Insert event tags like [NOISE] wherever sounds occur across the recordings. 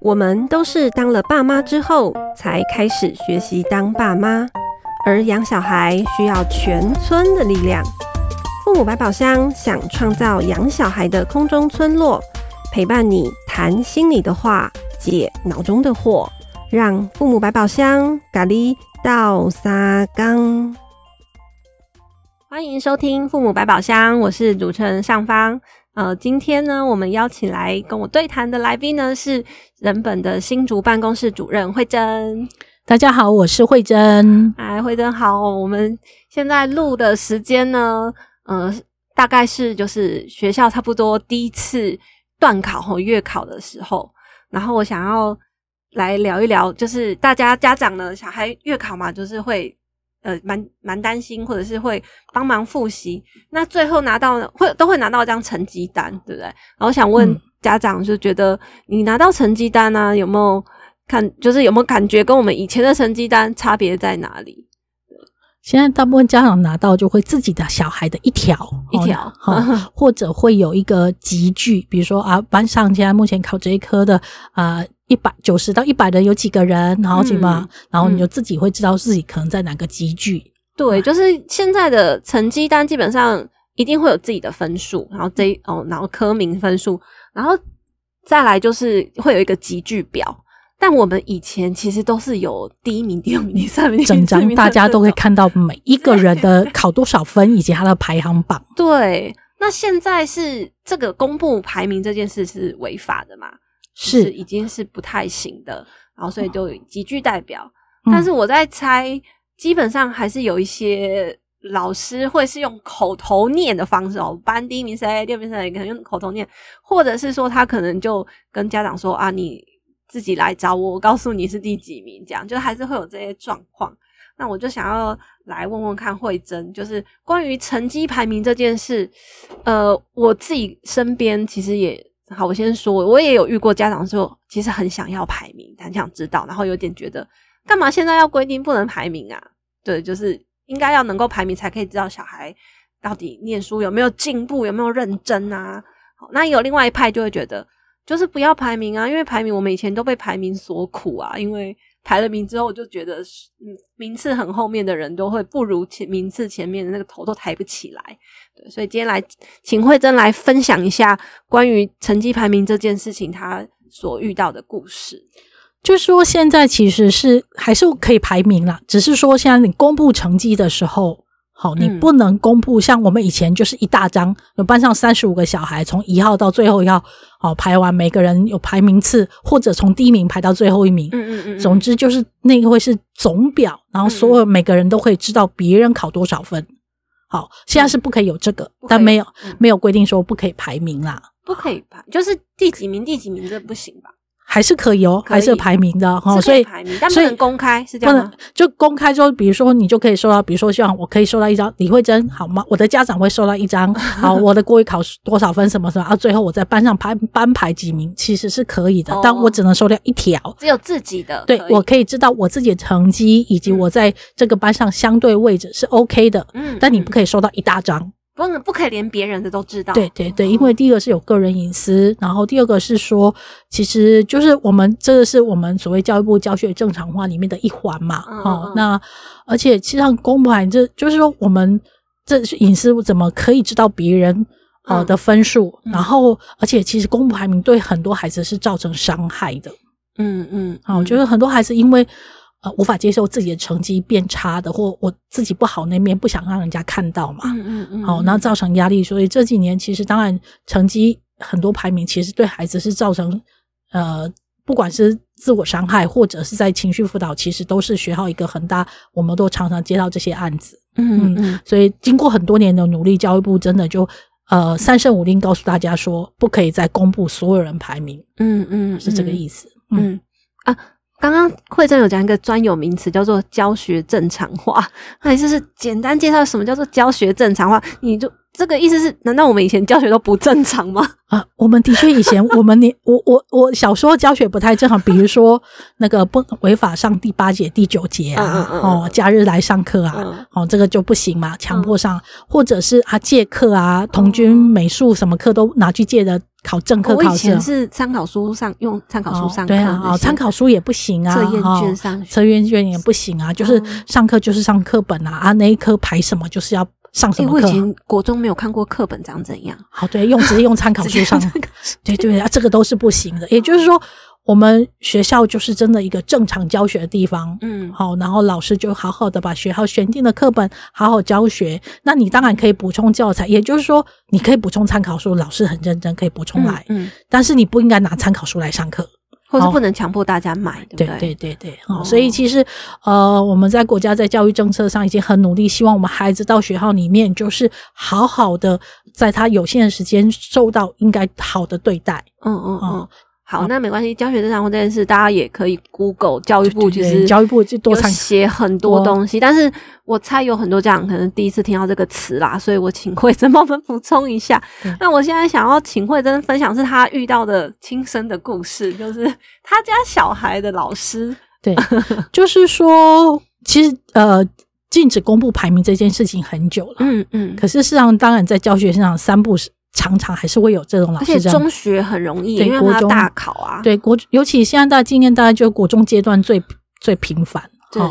我们都是当了爸妈之后才开始学习当爸妈，而养小孩需要全村的力量。父母百宝箱想创造养小孩的空中村落，陪伴你谈心里的话，解脑中的惑，让父母百宝箱咖喱到沙缸。欢迎收听父母百宝箱，我是主持人尚方。呃，今天呢，我们邀请来跟我对谈的来宾呢，是人本的新竹办公室主任慧珍。大家好，我是慧珍。哎，慧珍好。我们现在录的时间呢，呃，大概是就是学校差不多第一次段考和月考的时候，然后我想要来聊一聊，就是大家家长呢，小孩月考嘛，就是会。呃，蛮蛮担心，或者是会帮忙复习，那最后拿到会都会拿到一张成绩单，对不对？然后想问家长，就觉得你拿到成绩单呢、啊，有没有看，就是有没有感觉跟我们以前的成绩单差别在哪里？现在大部分家长拿到就会自己的小孩的一条一条哈，[LAUGHS] 或者会有一个集聚，比如说啊，班上现在目前考这一科的啊。一百九十到一百人有几个人，然后什么、嗯，然后你就自己会知道自己可能在哪个集聚。对，就是现在的成绩单基本上一定会有自己的分数，然后这哦，然后科名分数，然后再来就是会有一个集聚表。但我们以前其实都是有第一名、第二名、第三名，整张大家都会看到每一个人的考多少分以及他的排行榜。对，那现在是这个公布排名这件事是违法的吗？是，是已经是不太行的，然后所以就极具代表、嗯。但是我在猜，基本上还是有一些老师会是用口头念的方式哦，班第一名谁，第二名谁，可能用口头念，或者是说他可能就跟家长说啊，你自己来找我，我告诉你是第几名，这样就还是会有这些状况。那我就想要来问问看慧珍，就是关于成绩排名这件事，呃，我自己身边其实也。好，我先说，我也有遇过家长说，其实很想要排名，很想知道，然后有点觉得，干嘛现在要规定不能排名啊？对，就是应该要能够排名，才可以知道小孩到底念书有没有进步，有没有认真啊？好，那有另外一派就会觉得，就是不要排名啊，因为排名我们以前都被排名所苦啊，因为。排了名之后，我就觉得，嗯，名次很后面的人都会不如前名次前面的那个头都抬不起来。对，所以今天来请慧珍来分享一下关于成绩排名这件事情，她所遇到的故事。就是说，现在其实是还是可以排名啦，只是说现在你公布成绩的时候。好，你不能公布像我们以前就是一大张，有班上三十五个小孩，从一号到最后一号，好排完，每个人有排名次，或者从第一名排到最后一名。嗯嗯嗯。总之就是那个会是总表，然后所有每个人都可以知道别人考多少分。好，现在是不可以有这个，但没有没有规定说不可以排名啦，不可以排，就是第几名第几名这不行吧？还是可以哦，还是有排名的哈，所以排名，但不能公开，是这样吗？不能就公开之后，比如说你就可以收到，比如说像我可以收到一张李慧珍，好吗？我的家长会收到一张，[LAUGHS] 好，我的国语考多少分什么什么啊？最后我在班上排班排几名，其实是可以的，但我只能收掉一条，只有自己的，对，我可以知道我自己的成绩以及我在这个班上相对位置是 OK 的，嗯，但你不可以收到一大张。不能不可以连别人的都知道。对对对，因为第一个是有个人隐私，然后第二个是说，其实就是我们这个是我们所谓教育部教学正常化里面的一环嘛。哦，那而且其实上公布这就是说我们这隐私怎么可以知道别人呃的分数？嗯，然后而且其实公布排名对很多孩子是造成伤害的。嗯嗯，好，我觉得很多孩子因为。呃，无法接受自己的成绩变差的，或我自己不好那面不想让人家看到嘛。嗯嗯嗯。好，那造成压力，所以这几年其实当然成绩很多排名，其实对孩子是造成呃，不管是自我伤害或者是在情绪辅导，其实都是学校一个很大，我们都常常接到这些案子。嗯嗯嗯。所以经过很多年的努力，教育部真的就呃三圣五令告诉大家说，不可以再公布所有人排名。嗯嗯，是这个意思。嗯，嗯啊。刚刚慧珍有讲一个专有名词，叫做教学正常化。那你就是简单介绍什么叫做教学正常化？你就这个意思是，难道我们以前教学都不正常吗？啊，我们的确以前我们你 [LAUGHS] 我我我小时候教学不太正常，比如说那个不违法上第八节、第九节啊，嗯嗯嗯哦，假日来上课啊，嗯、哦，这个就不行嘛，强迫上，嗯、或者是啊借课啊，童军美术什么课都拿去借的，考正课考试。我以前是参考书上用参考书上课、哦，对啊，参考书也不行啊，测验卷上测验卷也不行啊，就是上课就是上课本啊，啊那一科排什么就是要。上什么课？我以前国中没有看过课本长怎样。[LAUGHS] 好，对，用直接用参考书上。对对啊，这个都是不行的。也就是说，我们学校就是真的一个正常教学的地方。嗯，好，然后老师就好好的把学校选定的课本好好教学。那你当然可以补充教材，也就是说，你可以补充参考书，老师很认真可以补充来。嗯，但是你不应该拿参考书来上课。或是不能强迫大家买，对不对？对对对对，哦，所以其实，呃，我们在国家在教育政策上已经很努力，希望我们孩子到学校里面就是好好的，在他有限的时间受到应该好的对待。嗯嗯嗯。好，那没关系。教学正常化这件事，大家也可以 Google 教育部，其实教育部就多写很多东西。但是我猜有很多家长可能第一次听到这个词啦，所以我请慧珍帮我们补充一下。那我现在想要请慧珍分享是她遇到的亲身的故事，就是她家小孩的老师。对，就是说，其实呃，禁止公布排名这件事情很久了。嗯嗯。可是事实上，当然在教学上三不是。常常还是会有这种老师，而且中学很容易，因为国中大考啊。对国，尤其现在大今年，大概就国中阶段最最频繁。对，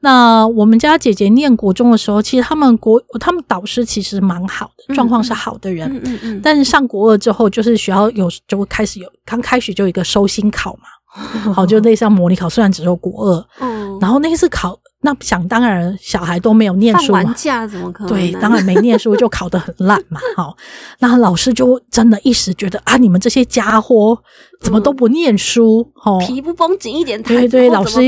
那我们家姐姐念国中的时候，其实他们国他们导师其实蛮好的，状况是好的人。嗯嗯嗯。但是上国二之后，就是学校有就会开始有刚开始就有一个收心考嘛，好，就类似像模拟考，虽然只有国二。嗯。然后那次考。那想当然，小孩都没有念书，放假怎么可能？对，当然没念书 [LAUGHS] 就考得很烂嘛。好，那老师就真的一时觉得啊，你们这些家伙怎么都不念书？哦、嗯，皮不绷紧一点，对对，老师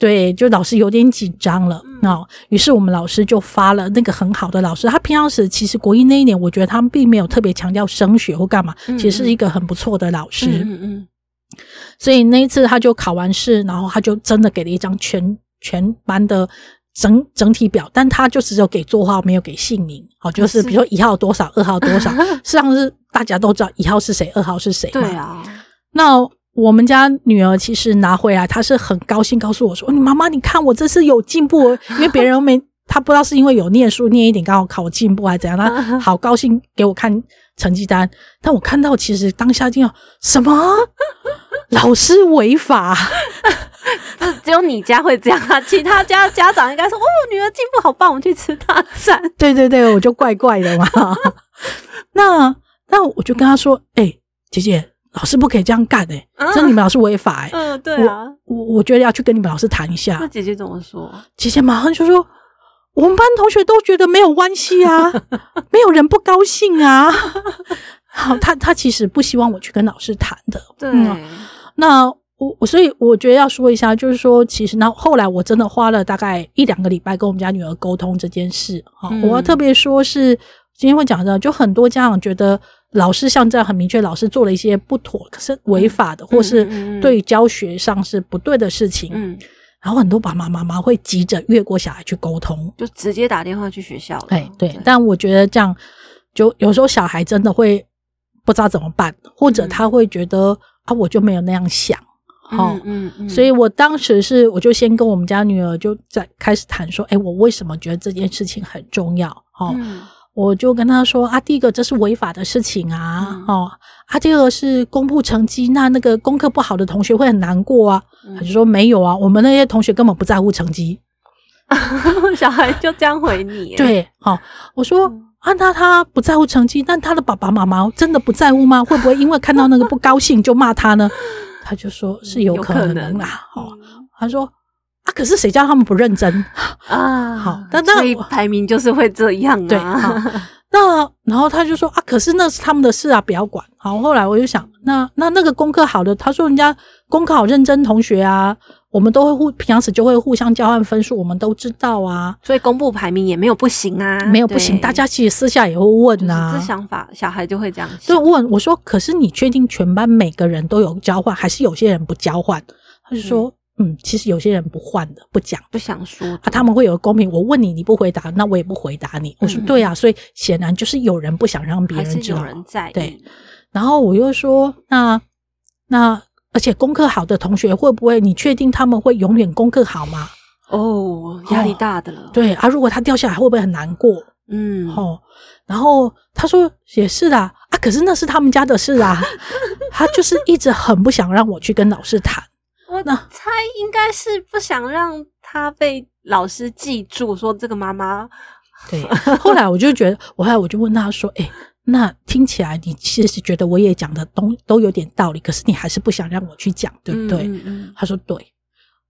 对，就老师有点紧张了。哦、嗯，于是我们老师就发了那个很好的老师，他平常时其实国一那一年，我觉得他们并没有特别强调升学或干嘛，嗯、其实是一个很不错的老师。嗯嗯。所以那一次他就考完试，然后他就真的给了一张全。全班的整整体表，但他就只有给座号，没有给姓名。好，就是比如说一号多少，二号多少，[LAUGHS] 实际上是大家都知道一号是谁，二号是谁嘛。对啊。那我们家女儿其实拿回来，她是很高兴，告诉我说：“你妈妈，你看我这次有进步。”因为别人没，她不知道是因为有念书念一点刚好考进步还是怎样，她 [LAUGHS] 好高兴给我看成绩单。但我看到其实当下听到什么 [LAUGHS] 老师违法。是只有你家会这样啊？其他家家长应该说：“哦，女儿进步好棒，我们去吃大餐。[LAUGHS] ”对对对，我就怪怪的嘛。[LAUGHS] 那那我就跟他说：“哎、欸，姐姐，老师不可以这样干哎、欸，嗯、这你们老师违法哎、欸。”嗯，对啊，我我我觉得要去跟你们老师谈一下。那姐姐怎么说？姐姐马上就说：“我们班同学都觉得没有关系啊，[LAUGHS] 没有人不高兴啊。”好，他他其实不希望我去跟老师谈的。对，嗯、那。我我所以我觉得要说一下，就是说，其实那后来我真的花了大概一两个礼拜跟我们家女儿沟通这件事。哈、嗯，我要特别说是今天会讲到，就很多家长觉得老师像这样很明确，老师做了一些不妥，可是违法的，嗯、或是对教学上是不对的事情。嗯，然后很多爸爸妈妈会急着越过小孩去沟通，就直接打电话去学校。哎，对，对但我觉得这样就有时候小孩真的会不知道怎么办，或者他会觉得、嗯、啊，我就没有那样想。好，嗯嗯，所以我当时是，我就先跟我们家女儿就在开始谈说，哎，我为什么觉得这件事情很重要？好，我就跟她说啊，第一个这是违法的事情啊，哦，啊，第二个是公布成绩，那那个功课不好的同学会很难过啊。她就说没有啊，我们那些同学根本不在乎成绩，[LAUGHS] 小孩就这样回你，对，好，我说啊，那他不在乎成绩，但他的爸爸妈妈真的不在乎吗？会不会因为看到那个不高兴就骂他呢？他就说是有可能啦，好，他说啊，可是谁叫他们不认真啊？好，那那所以排名就是会这样啊。对，好，[LAUGHS] 那然后他就说啊，可是那是他们的事啊，不要管。好，后来我就想，那那那个功课好的，他说人家功课好认真同学啊。我们都会互平常时就会互相交换分数，我们都知道啊，所以公布排名也没有不行啊，没有不行，大家其实私下也会问啊，这想法小孩就会这样想，就问我说：“可是你确定全班每个人都有交换，还是有些人不交换？”他就说：“嗯，其实有些人不换的，不讲，不想说啊，他们会有个公平。我问你，你不回答，那我也不回答你。我说、嗯、对啊，所以显然就是有人不想让别人知道，有人在。对，然后我又说，那那而且功课好的同学会不会？你确定他们会永远功课好吗？哦，压力大的了。哦、对啊，如果他掉下来，会不会很难过？嗯，哦，然后他说也是啦，啊，可是那是他们家的事啊，[LAUGHS] 他就是一直很不想让我去跟老师谈。我猜应该是不想让他被老师记住，说这个妈妈。对，后来我就觉得，我后来我就问他说：“诶、欸、那听起来你其实是觉得我也讲的东都有点道理，可是你还是不想让我去讲，对不对？”嗯嗯，他说：“对。”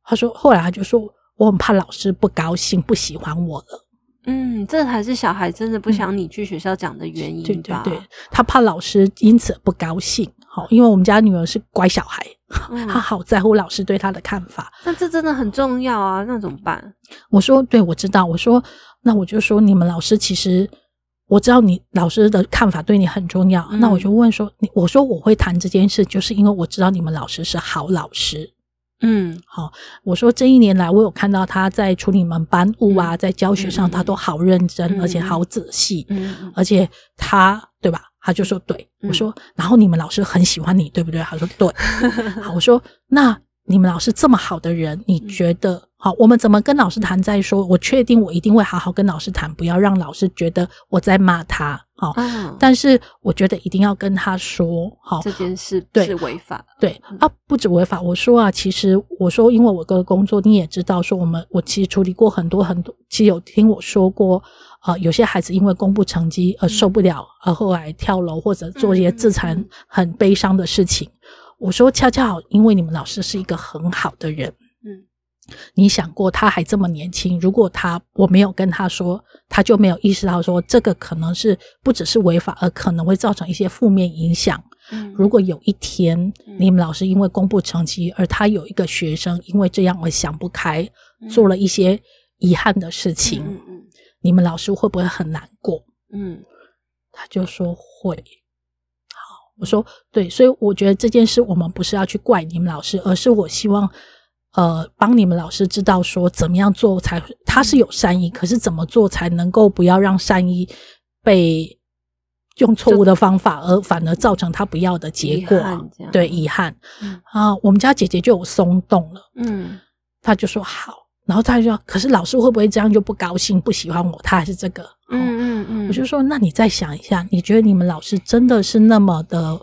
他说：“后来他就说，我很怕老师不高兴，不喜欢我了。”嗯，这才是小孩真的不想你去学校讲的原因吧？对对对，他怕老师因此不高兴。好，因为我们家女儿是乖小孩。嗯、他好在乎老师对他的看法，那这真的很重要啊！那怎么办？我说，对，我知道。我说，那我就说，你们老师其实我知道你老师的看法对你很重要。嗯、那我就问说，你我说我会谈这件事，就是因为我知道你们老师是好老师。嗯，好。我说这一年来，我有看到他在处理你们班务啊，嗯、在教学上他都好认真，嗯、而且好仔细，嗯，而且他对吧？他就说对，我说，然后你们老师很喜欢你，对不对？他说对。[LAUGHS] 好，我说那你们老师这么好的人，你觉得好？我们怎么跟老师谈再说？我确定我一定会好好跟老师谈，不要让老师觉得我在骂他。好，但是我觉得一定要跟他说，好，这件事是违法。对啊，不止违法。我说啊，其实我说，因为我哥的工作你也知道，说我们我其实处理过很多很多，其实有听我说过。啊、呃，有些孩子因为公布成绩而受不了，而后来跳楼或者做一些自残很悲伤的事情。我说，恰恰好，因为你们老师是一个很好的人。嗯，你想过他还这么年轻，如果他我没有跟他说，他就没有意识到说这个可能是不只是违法，而可能会造成一些负面影响。嗯，如果有一天你们老师因为公布成绩，而他有一个学生因为这样而想不开，做了一些遗憾的事情。你们老师会不会很难过？嗯，他就说会。好，我说对，所以我觉得这件事我们不是要去怪你们老师，而是我希望呃帮你们老师知道说怎么样做才他是有善意，可是怎么做才能够不要让善意被用错误的方法而反而造成他不要的结果，对遗憾。嗯、啊，我们家姐姐就有松动了，嗯，他就说好。然后他就说：“可是老师会不会这样就不高兴、不喜欢我？他还是这个？”嗯嗯嗯。我就说：“那你再想一下，你觉得你们老师真的是那么的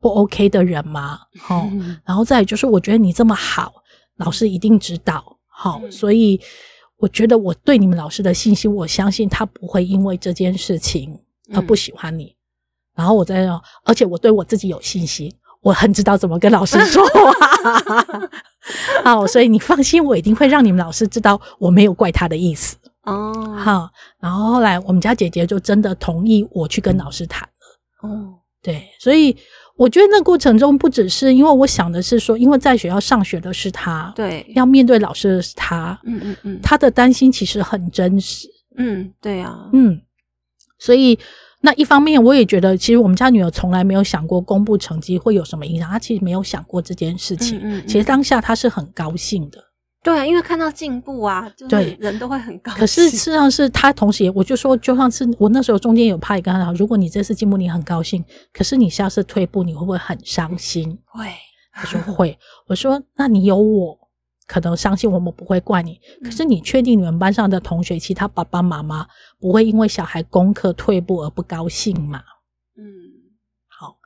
不 OK 的人吗？”好，然后再就是，我觉得你这么好，老师一定知道。好，所以我觉得我对你们老师的信心，我相信他不会因为这件事情而不喜欢你。然后我再说，而且我对我自己有信心。我很知道怎么跟老师说话，[LAUGHS] 好，[LAUGHS] 所以你放心，我一定会让你们老师知道我没有怪他的意思哦。好，然后后来我们家姐姐就真的同意我去跟老师谈了。哦，对，所以我觉得那过程中不只是因为我想的是说，因为在学校上学的是他，对，要面对老师的是他，嗯嗯嗯，他的担心其实很真实。嗯，对啊，嗯，所以。那一方面，我也觉得，其实我们家女儿从来没有想过公布成绩会有什么影响，她其实没有想过这件事情。嗯嗯嗯，其实当下她是很高兴的，对啊，因为看到进步啊，对，人都会很高兴。可是事实上是她同时也，我就说，就像是我那时候中间有拍一个，如果你这次进步，你很高兴，可是你下次退步，你会不会很伤心？会，她说会。[LAUGHS] 我说，那你有我。可能相信我们不会怪你，可是你确定你们班上的同学，其他爸爸妈妈不会因为小孩功课退步而不高兴吗？嗯，好，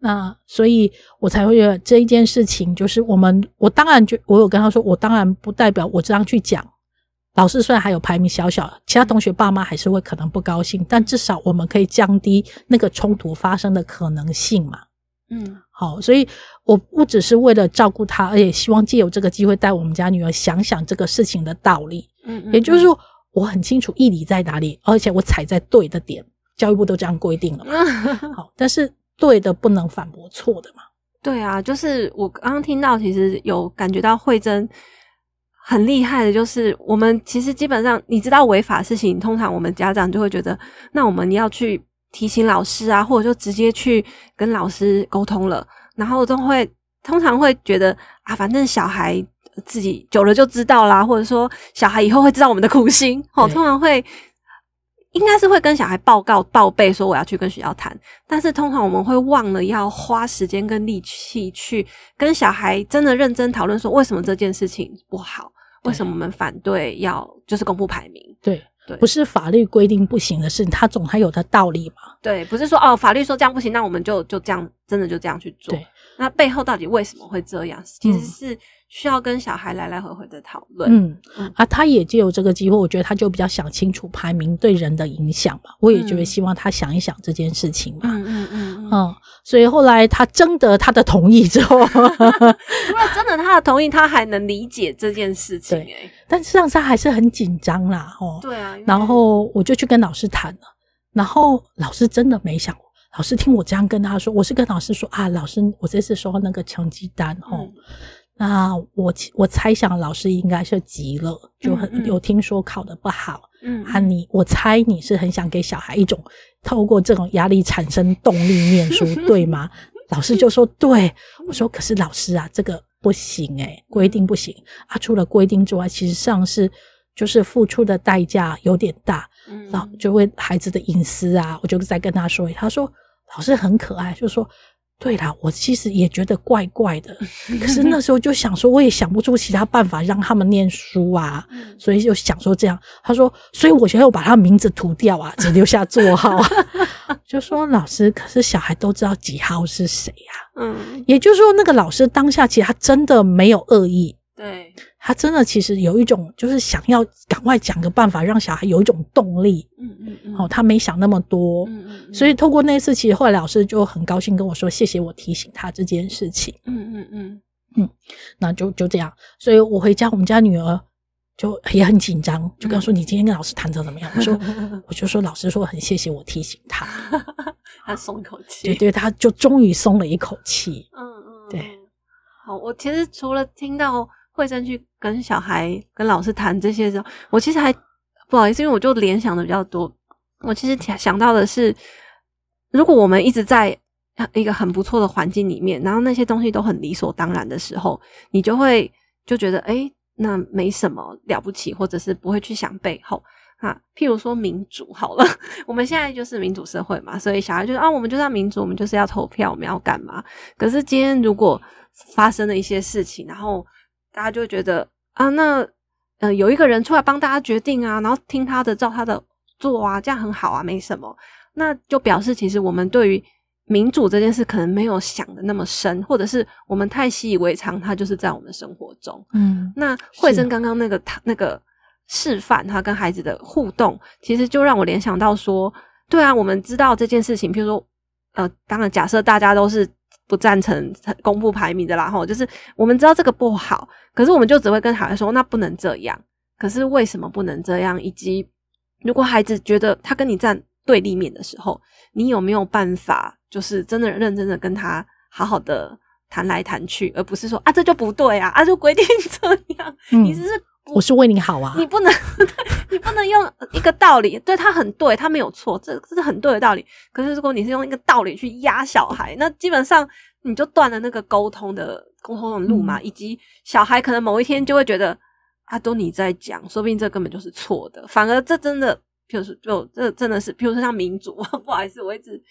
那所以我才会觉得这一件事情，就是我们，我当然就我有跟他说，我当然不代表我这样去讲，老师虽然还有排名小小，其他同学爸妈还是会可能不高兴，但至少我们可以降低那个冲突发生的可能性嘛。嗯，好，所以我不只是为了照顾他，而且希望借由这个机会带我们家女儿想想这个事情的道理。嗯，嗯，嗯，也就是说，我很清楚义理在哪里，而且我踩在对的点。教育部都这样规定了嘛。[LAUGHS] 好，但是对的不能反驳错的嘛。对啊，就是我刚刚听到，其实有感觉到慧珍很厉害的，就是我们其实基本上你知道违法事情，通常我们家长就会觉得，那我们要去。提醒老师啊，或者就直接去跟老师沟通了，然后都会通常会觉得啊，反正小孩自己久了就知道啦，或者说小孩以后会知道我们的苦心，哦，通常会应该是会跟小孩报告报备说我要去跟学校谈，但是通常我们会忘了要花时间跟力气去跟小孩真的认真讨论说为什么这件事情不好，为什么我们反对要就是公布排名，对。对，不是法律规定不行的事，他总还有的道理嘛。对，不是说哦，法律说这样不行，那我们就就这样，真的就这样去做。对，那背后到底为什么会这样？其实是需要跟小孩来来回回的讨论。嗯嗯，啊，他也借由这个机会，我觉得他就比较想清楚排名对人的影响嘛。我也觉得希望他想一想这件事情嘛。嗯嗯嗯嗯。所以后来他征得他的同意之后，[LAUGHS] 除了征得他的同意，他还能理解这件事情哎。但实际上他还是很紧张啦，哦，对啊，然后我就去跟老师谈了，然后老师真的没想过，老师听我这样跟他说，我是跟老师说啊，老师，我这次收到那个成绩单，哦，嗯、那我我猜想老师应该是急了，就很嗯嗯有听说考得不好，嗯，啊你，你我猜你是很想给小孩一种透过这种压力产生动力念书，对吗？老师就说对，我说可是老师啊，这个。不行诶、欸，规定不行啊！除了规定之外，其实上是就是付出的代价有点大，嗯，然后就为孩子的隐私啊，我就再跟他说，他说老师很可爱，就说。对啦，我其实也觉得怪怪的，可是那时候就想说，我也想不出其他办法让他们念书啊，所以就想说这样。他说，所以我现在要把他名字涂掉啊，只留下座号啊。[LAUGHS] 就说老师，可是小孩都知道几号是谁呀？嗯，也就是说，那个老师当下其实他真的没有恶意。对，他真的其实有一种，就是想要赶快讲个办法，让小孩有一种动力。嗯嗯嗯。哦，他没想那么多。嗯嗯，嗯。所以透过那次，其实后来老师就很高兴跟我说：“谢谢我提醒他这件事情。”嗯嗯嗯嗯。那就就这样。所以我回家，我们家女儿就也很紧张，就跟我说：“你今天跟老师谈的怎么样？”我说：“ [LAUGHS] 我就说老师说很谢谢我提醒他。[LAUGHS] ”他松一口气。对对，他就终于松了一口气。嗯嗯。对。好，我其实除了听到。慧珍去跟小孩、跟老师谈这些时候，我其实还不好意思，因为我就联想的比较多。我其实想到的是，如果我们一直在一个很不错的环境里面，然后那些东西都很理所当然的时候，你就会就觉得，诶，那没什么了不起，或者是不会去想背后啊。譬如说民主好了，[LAUGHS] 我们现在就是民主社会嘛，所以小孩就说啊，我们就是要民主，我们就是要投票，我们要干嘛？可是今天如果发生了一些事情，然后大家就会觉得啊，那呃有一个人出来帮大家决定啊，然后听他的，照他的做啊，这样很好啊，没什么。那就表示其实我们对于民主这件事可能没有想的那么深，或者是我们太习以为常，它就是在我们的生活中。嗯，那慧珍刚刚那个他那个示范，他跟孩子的互动，其实就让我联想到说，对啊，我们知道这件事情，譬如说，呃，当然假设大家都是。不赞成公布排名的啦，吼，就是我们知道这个不好，可是我们就只会跟孩子说，那不能这样。可是为什么不能这样？以及如果孩子觉得他跟你站对立面的时候，你有没有办法，就是真的认真的跟他好好的谈来谈去，而不是说啊，这就不对啊，啊就规定这样，嗯、你只是。我是为你好啊！你不能，[LAUGHS] 你不能用一个道理，对他很对，他没有错，这这是很对的道理。可是如果你是用一个道理去压小孩，那基本上你就断了那个沟通的沟通的路嘛。嗯、以及小孩可能某一天就会觉得，啊，都你在讲，说不定这根本就是错的。反而这真的，譬如说，就这真的是，譬如说像民主，[LAUGHS] 不好意思，我一直。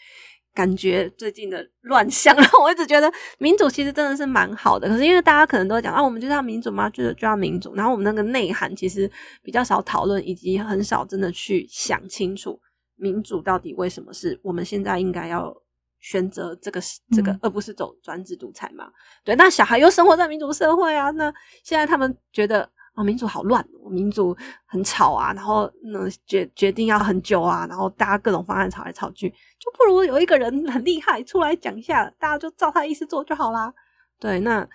感觉最近的乱象，[LAUGHS] 然后我一直觉得民主其实真的是蛮好的，可是因为大家可能都讲啊，我们就是要民主嘛，就是就要民主，然后我们那个内涵其实比较少讨论，以及很少真的去想清楚民主到底为什么是我们现在应该要选择这个这个，而不是走专制独裁嘛？嗯、对，那小孩又生活在民主社会啊，那现在他们觉得。哦，民主好乱，民主很吵啊，然后那决决定要很久啊，然后大家各种方案吵来吵去，就不如有一个人很厉害出来讲一下，大家就照他意思做就好啦。对，那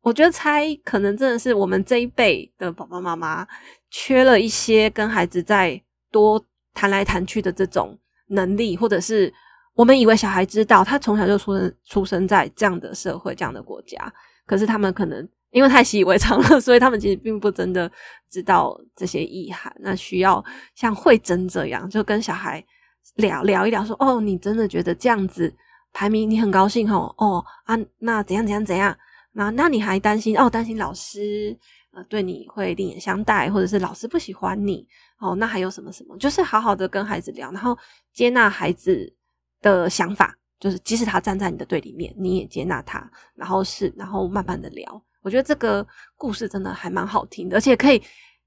我觉得猜可能真的是我们这一辈的爸爸妈妈缺了一些跟孩子再多谈来谈去的这种能力，或者是我们以为小孩知道，他从小就出生出生在这样的社会、这样的国家，可是他们可能。因为太习以为常了，[LAUGHS] 所以他们其实并不真的知道这些意涵。那需要像慧珍这样，就跟小孩聊聊一聊，说：“哦，你真的觉得这样子排名你很高兴哦？哦啊，那怎样怎样怎样？那那你还担心哦？担心老师呃对你会另眼相待，或者是老师不喜欢你哦？那还有什么什么？就是好好的跟孩子聊，然后接纳孩子的想法，就是即使他站在你的对立面，你也接纳他，然后是然后慢慢的聊。我觉得这个故事真的还蛮好听的，而且可以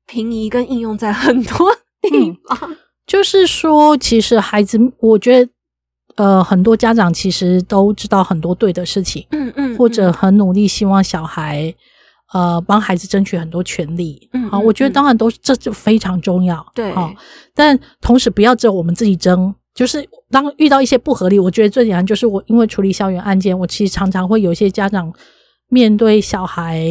平移跟应用在很多地方。嗯、[LAUGHS] 就是说，其实孩子，我觉得。呃，很多家长其实都知道很多对的事情，嗯嗯，或者很努力，希望小孩呃帮孩子争取很多权利，嗯，好，我觉得当然都这就非常重要，对，好，但同时不要只有我们自己争，就是当遇到一些不合理，我觉得最简单就是我因为处理校园案件，我其实常常会有一些家长面对小孩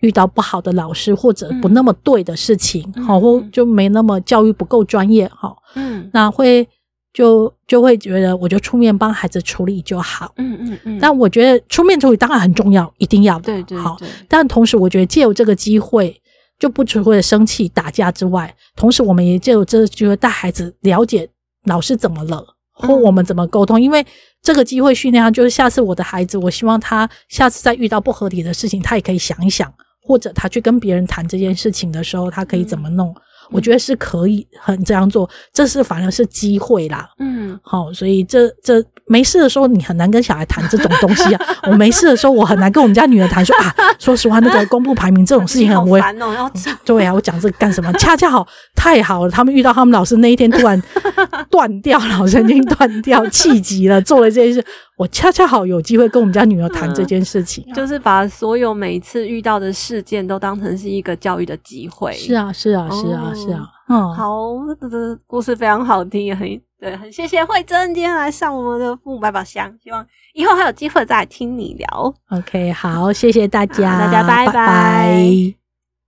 遇到不好的老师或者不那么对的事情，好，或就没那么教育不够专业，好，嗯，那会。就就会觉得，我就出面帮孩子处理就好。嗯嗯嗯。但我觉得出面处理当然很重要，一定要的。对对对。好，但同时我觉得借由这个机会，就不只会生气打架之外，同时我们也借由这个机会带孩子了解老师怎么了，或我们怎么沟通。嗯、因为这个机会训练他，就是下次我的孩子，我希望他下次再遇到不合理的事情，他也可以想一想，或者他去跟别人谈这件事情的时候，他可以怎么弄。嗯我觉得是可以很这样做，这是反而是机会啦。嗯，好，所以这这没事的时候，你很难跟小孩谈这种东西啊。[LAUGHS] 我没事的时候，我很难跟我们家女儿谈说啊，说实话，那个公布排名这种事情很危烦哦。要对啊，我讲这个干什么？恰恰好，太好了，他们遇到他们老师那一天突然 [LAUGHS] 断掉，脑神经断掉，气急了，做了这件事。我恰恰好有机会跟我们家女儿谈这件事情，啊，就是把所有每一次遇到的事件都当成是一个教育的机会。是啊，是啊，是啊，是啊。嗯，好，这个故事非常好听，也很对，很谢谢慧珍今天来上我们的父母百宝箱，希望以后还有机会再来听你聊。OK，好，谢谢大家，大家拜拜。拜拜。